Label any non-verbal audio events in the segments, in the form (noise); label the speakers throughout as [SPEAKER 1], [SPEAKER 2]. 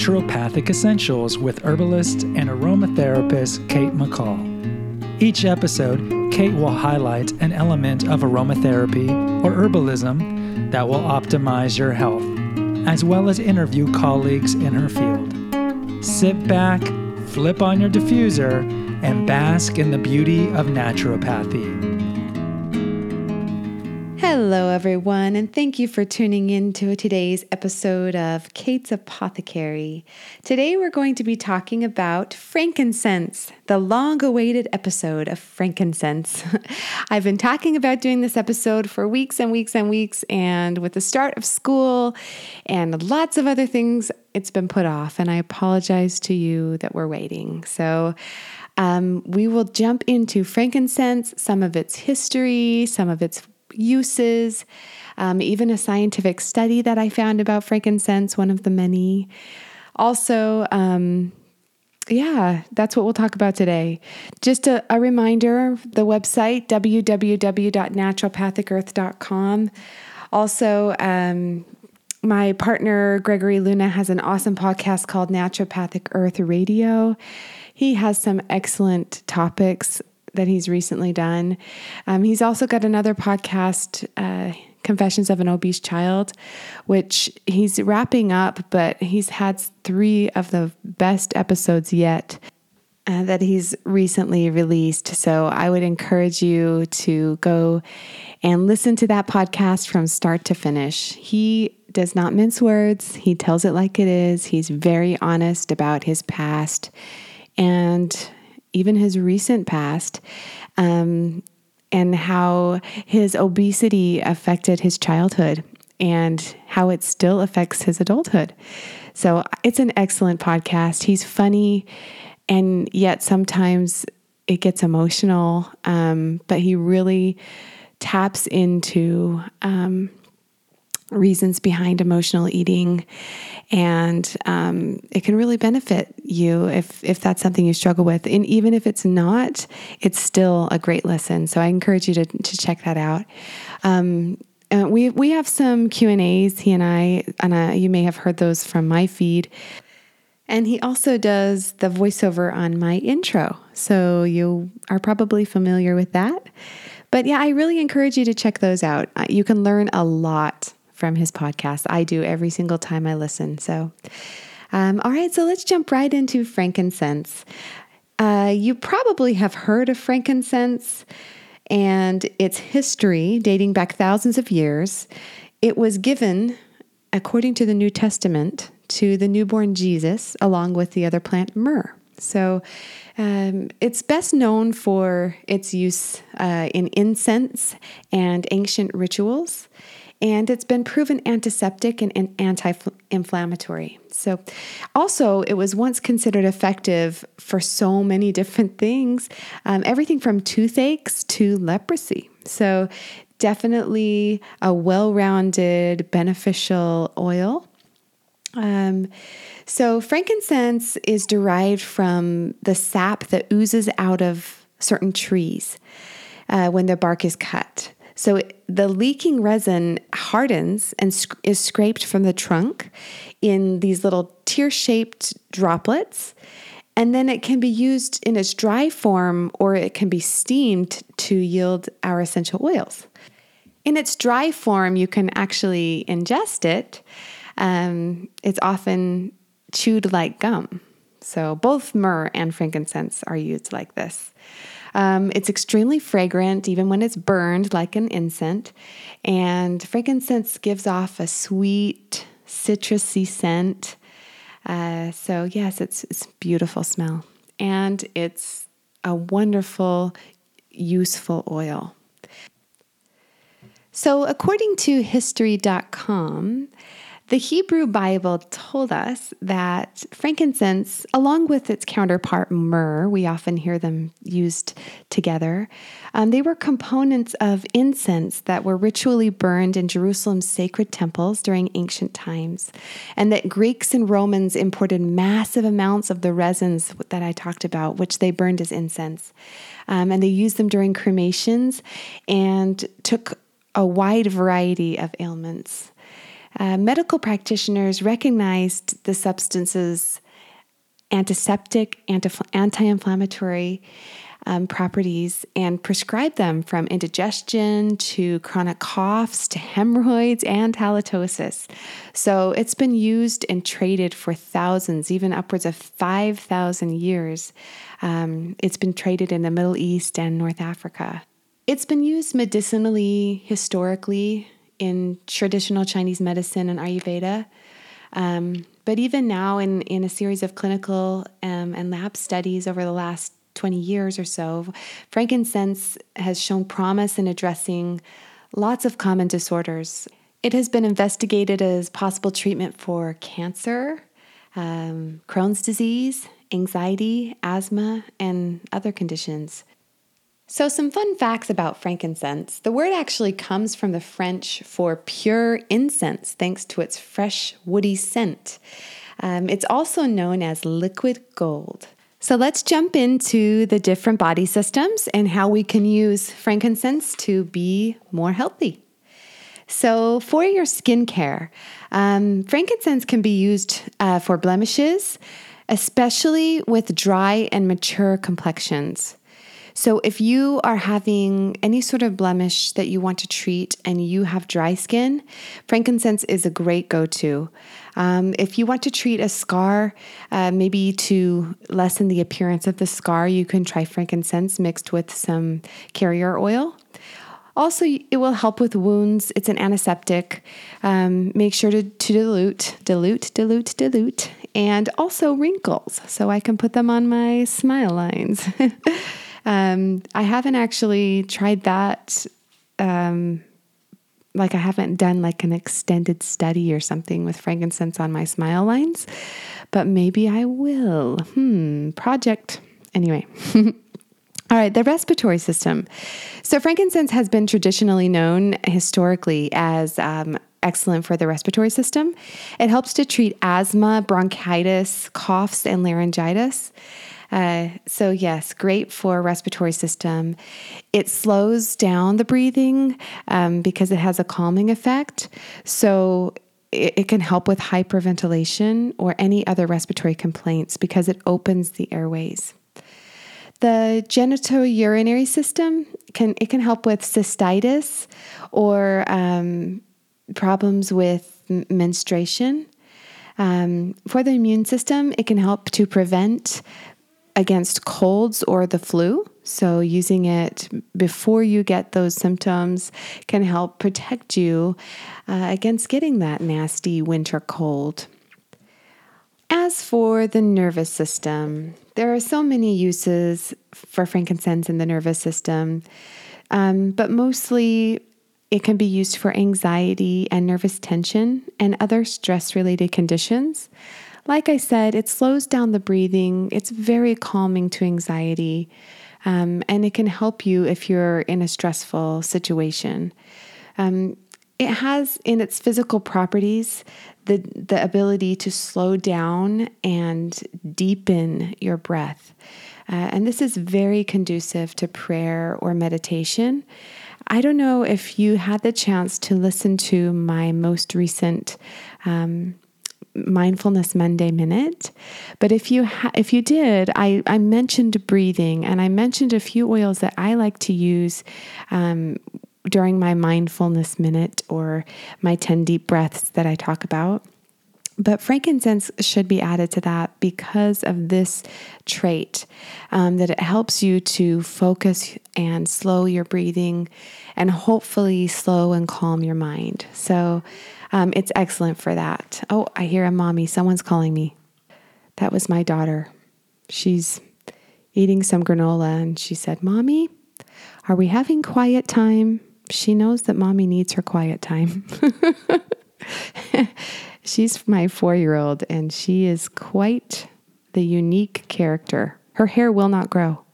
[SPEAKER 1] Naturopathic Essentials with herbalist and aromatherapist Kate McCall. Each episode, Kate will highlight an element of aromatherapy or herbalism that will optimize your health, as well as interview colleagues in her field. Sit back, flip on your diffuser, and bask in the beauty of naturopathy.
[SPEAKER 2] Hello, everyone, and thank you for tuning in to today's episode of Kate's Apothecary. Today, we're going to be talking about frankincense, the long awaited episode of frankincense. (laughs) I've been talking about doing this episode for weeks and weeks and weeks, and with the start of school and lots of other things, it's been put off, and I apologize to you that we're waiting. So, um, we will jump into frankincense, some of its history, some of its uses, um, even a scientific study that I found about frankincense, one of the many. Also, um, yeah, that's what we'll talk about today. Just a, a reminder the website, www.naturopathicearth.com. Also, um, my partner Gregory Luna has an awesome podcast called Naturopathic Earth Radio. He has some excellent topics that he's recently done. Um, he's also got another podcast, uh, Confessions of an Obese Child, which he's wrapping up, but he's had three of the best episodes yet. Uh, that he's recently released. So I would encourage you to go and listen to that podcast from start to finish. He does not mince words, he tells it like it is. He's very honest about his past and even his recent past, um, and how his obesity affected his childhood and how it still affects his adulthood. So it's an excellent podcast. He's funny, and yet sometimes it gets emotional, um, but he really taps into um, reasons behind emotional eating and um, it can really benefit you if if that's something you struggle with and even if it's not it's still a great lesson so i encourage you to, to check that out um, uh, we we have some Q and A's. He and I, and uh, you may have heard those from my feed. And he also does the voiceover on my intro, so you are probably familiar with that. But yeah, I really encourage you to check those out. Uh, you can learn a lot from his podcast. I do every single time I listen. So, um, all right, so let's jump right into frankincense. Uh, you probably have heard of frankincense and its history dating back thousands of years. It was given, according to the New Testament, to the newborn Jesus along with the other plant myrrh. So um, it's best known for its use uh, in incense and ancient rituals and it's been proven antiseptic and anti inflammatory. So, also, it was once considered effective for so many (laughs) different things, um, everything from toothaches to leprosy. So, definitely a well rounded, beneficial oil. Um, so, frankincense is derived from the sap that oozes out of certain trees uh, when their bark is cut. So the leaking resin hardens and is scraped from the trunk in these little tear shaped droplets. And then it can be used in its dry form or it can be steamed to yield our essential oils. In its dry form, you can actually ingest it. Um, it's often chewed like gum. So both myrrh and frankincense are used like this. Um, it's extremely fragrant, even when it's burned like an incense. And frankincense gives off a sweet, citrusy scent. Uh, so, yes, it's, it's beautiful smell. And it's a wonderful, useful oil. So, according to History.com, the Hebrew Bible told us that frankincense, along with its counterpart myrrh, we often hear them used together, um, they were components of incense that were ritually burned in Jerusalem's sacred temples during ancient times, and that Greeks and Romans imported massive amounts of the resins that I talked about, which they burned as incense. Um, and they used them during cremations and took a wide variety of ailments. Uh, medical practitioners recognized the substance's antiseptic, anti inflammatory um, properties and prescribed them from indigestion to chronic coughs to hemorrhoids and halitosis. So it's been used and traded for thousands, even upwards of 5,000 years. Um, it's been traded in the Middle East and North Africa. It's been used medicinally historically in traditional Chinese medicine and Ayurveda. Um, but even now, in, in a series of clinical um, and lab studies over the last 20 years or so, frankincense has shown promise in addressing lots of common disorders. It has been investigated as possible treatment for cancer, um, Crohn's disease, anxiety, asthma, and other conditions. So, some fun facts about frankincense. The word actually comes from the French for pure incense, thanks to its fresh, woody scent. Um, it's also known as liquid gold. So, let's jump into the different body systems and how we can use frankincense to be more healthy. So, for your skincare, um, frankincense can be used uh, for blemishes, especially with dry and mature complexions. So, if you are having any sort of blemish that you want to treat and you have dry skin, frankincense is a great go to. Um, if you want to treat a scar, uh, maybe to lessen the appearance of the scar, you can try frankincense mixed with some carrier oil. Also, it will help with wounds. It's an antiseptic. Um, make sure to, to dilute, dilute, dilute, dilute, and also wrinkles so I can put them on my smile lines. (laughs) Um, I haven't actually tried that. Um, like I haven't done like an extended study or something with frankincense on my smile lines, but maybe I will. Hmm, project. Anyway. (laughs) All right, the respiratory system. So, frankincense has been traditionally known historically as um, excellent for the respiratory system. It helps to treat asthma, bronchitis, coughs, and laryngitis. Uh, so, yes, great for respiratory system. It slows down the breathing um, because it has a calming effect. So, it, it can help with hyperventilation or any other respiratory complaints because it opens the airways. The genitourinary system can it can help with cystitis or um, problems with menstruation. Um, for the immune system, it can help to prevent against colds or the flu. So, using it before you get those symptoms can help protect you uh, against getting that nasty winter cold. As for the nervous system, there are so many uses for frankincense in the nervous system, um, but mostly it can be used for anxiety and nervous tension and other stress related conditions. Like I said, it slows down the breathing, it's very calming to anxiety, um, and it can help you if you're in a stressful situation. Um, it has in its physical properties the, the ability to slow down and deepen your breath. Uh, and this is very conducive to prayer or meditation. I don't know if you had the chance to listen to my most recent um, mindfulness Monday minute. But if you ha- if you did, I, I mentioned breathing and I mentioned a few oils that I like to use um, during my mindfulness minute or my 10 deep breaths that I talk about. But frankincense should be added to that because of this trait um, that it helps you to focus and slow your breathing and hopefully slow and calm your mind. So um, it's excellent for that. Oh, I hear a mommy. Someone's calling me. That was my daughter. She's eating some granola and she said, Mommy, are we having quiet time? She knows that mommy needs her quiet time. (laughs) She's my four year old and she is quite the unique character. Her hair will not grow.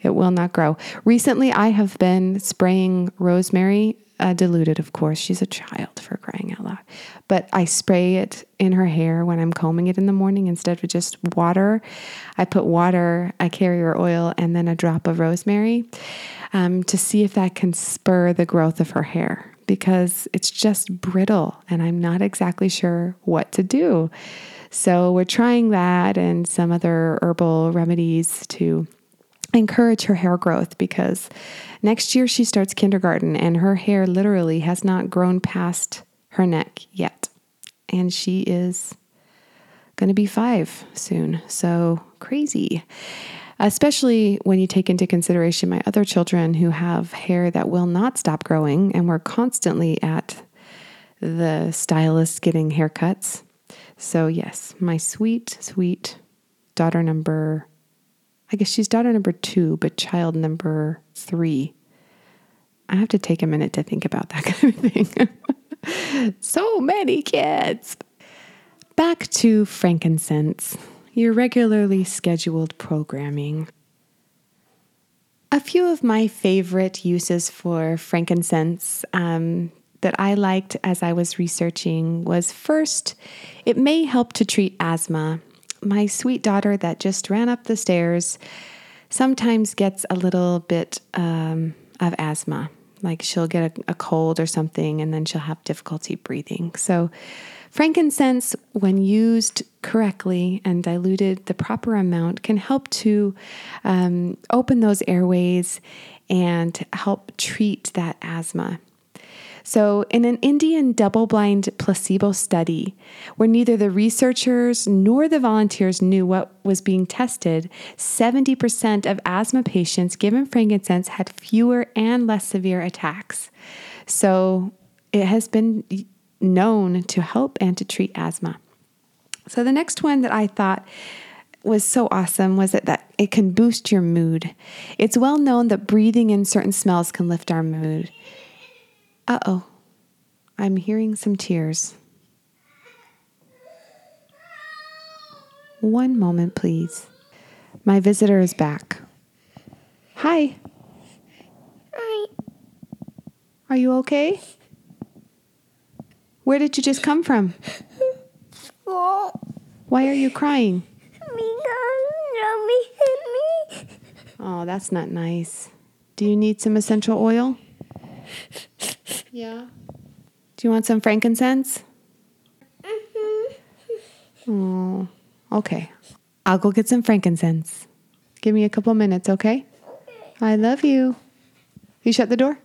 [SPEAKER 2] It will not grow. Recently, I have been spraying rosemary uh, diluted, of course. She's a child for crying out loud. But I spray it in her hair when I'm combing it in the morning instead of just water. I put water, a carrier oil, and then a drop of rosemary um, to see if that can spur the growth of her hair. Because it's just brittle and I'm not exactly sure what to do. So we're trying that and some other herbal remedies to encourage her hair growth because next year she starts kindergarten and her hair literally has not grown past her neck yet. And she is going to be five soon. So crazy. Especially when you take into consideration my other children who have hair that will not stop growing and we're constantly at the stylist getting haircuts. So, yes, my sweet, sweet daughter number I guess she's daughter number two, but child number three. I have to take a minute to think about that (laughs) kind of thing. (laughs) so many kids. Back to frankincense, your regularly scheduled programming. A few of my favorite uses for frankincense um, that I liked as I was researching was first, it may help to treat asthma my sweet daughter that just ran up the stairs sometimes gets a little bit um, of asthma. Like she'll get a, a cold or something and then she'll have difficulty breathing. So, frankincense, when used correctly and diluted the proper amount, can help to um, open those airways and help treat that asthma. So, in an Indian double blind placebo study where neither the researchers nor the volunteers knew what was being tested, 70% of asthma patients given frankincense had fewer and less severe attacks. So, it has been known to help and to treat asthma. So, the next one that I thought was so awesome was that, that it can boost your mood. It's well known that breathing in certain smells can lift our mood. Uh oh, I'm hearing some tears. One moment, please. My visitor is back. Hi.
[SPEAKER 3] Hi.
[SPEAKER 2] Are you okay? Where did you just come from? Why are you crying?
[SPEAKER 3] Because mommy hit me.
[SPEAKER 2] Oh, that's not nice. Do you need some essential oil? Yeah. Do you want some frankincense? Oh, okay. I'll go get some frankincense. Give me a couple minutes, okay? I love you. You shut the door?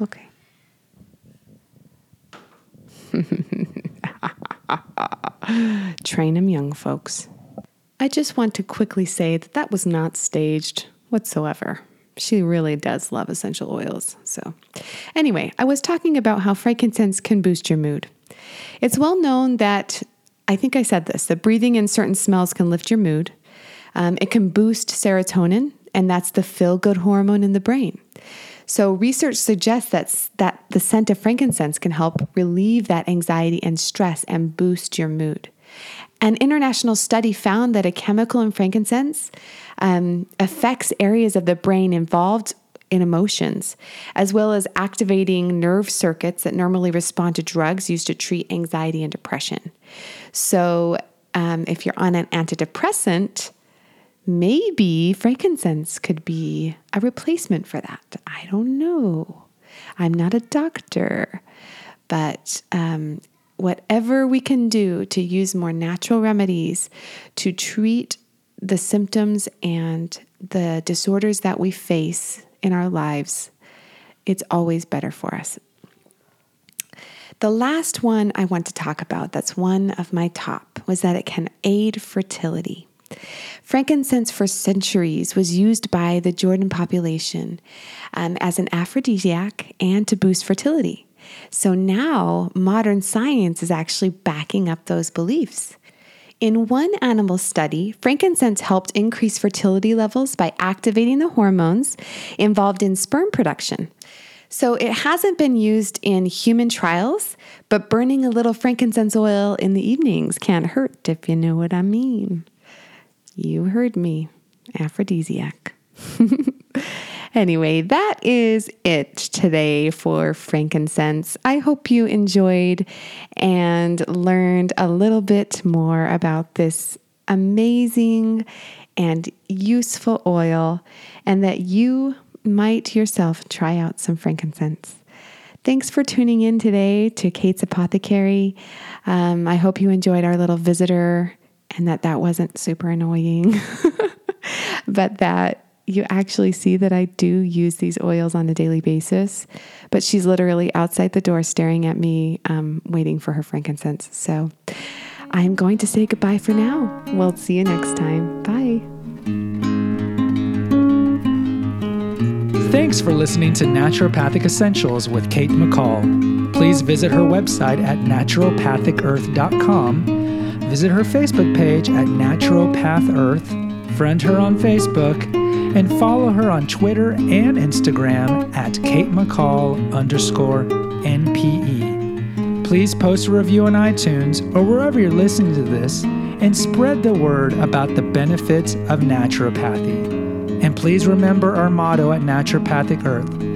[SPEAKER 2] Okay. (laughs) Train them young, folks. I just want to quickly say that that was not staged whatsoever. She really does love essential oils. So, anyway, I was talking about how frankincense can boost your mood. It's well known that, I think I said this, that breathing in certain smells can lift your mood. Um, it can boost serotonin, and that's the feel good hormone in the brain. So, research suggests that, that the scent of frankincense can help relieve that anxiety and stress and boost your mood. An international study found that a chemical in frankincense um, affects areas of the brain involved in emotions, as well as activating nerve circuits that normally respond to drugs used to treat anxiety and depression. So, um, if you're on an antidepressant, maybe frankincense could be a replacement for that. I don't know. I'm not a doctor, but um, whatever we can do to use more natural remedies to treat the symptoms and the disorders that we face in our lives, it's always better for us. The last one I want to talk about, that's one of my top, was that it can aid fertility. Frankincense for centuries was used by the Jordan population um, as an aphrodisiac and to boost fertility. So now modern science is actually backing up those beliefs. In one animal study, frankincense helped increase fertility levels by activating the hormones involved in sperm production. So it hasn't been used in human trials, but burning a little frankincense oil in the evenings can't hurt if you know what I mean. You heard me. Aphrodisiac. (laughs) Anyway, that is it today for frankincense. I hope you enjoyed and learned a little bit more about this amazing and useful oil, and that you might yourself try out some frankincense. Thanks for tuning in today to Kate's Apothecary. Um, I hope you enjoyed our little visitor and that that wasn't super annoying, (laughs) but that you actually see that I do use these oils on a daily basis. But she's literally outside the door staring at me, um, waiting for her frankincense. So I'm going to say goodbye for now. We'll see you next time. Bye.
[SPEAKER 1] Thanks for listening to Naturopathic Essentials with Kate McCall. Please visit her website at naturopathicearth.com. Visit her Facebook page at Naturopath Earth. Friend her on Facebook and follow her on Twitter and Instagram at Kate McCall underscore NPE. Please post a review on iTunes or wherever you're listening to this and spread the word about the benefits of naturopathy. And please remember our motto at Naturopathic Earth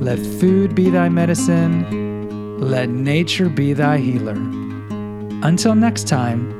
[SPEAKER 1] let food be thy medicine, let nature be thy healer. Until next time,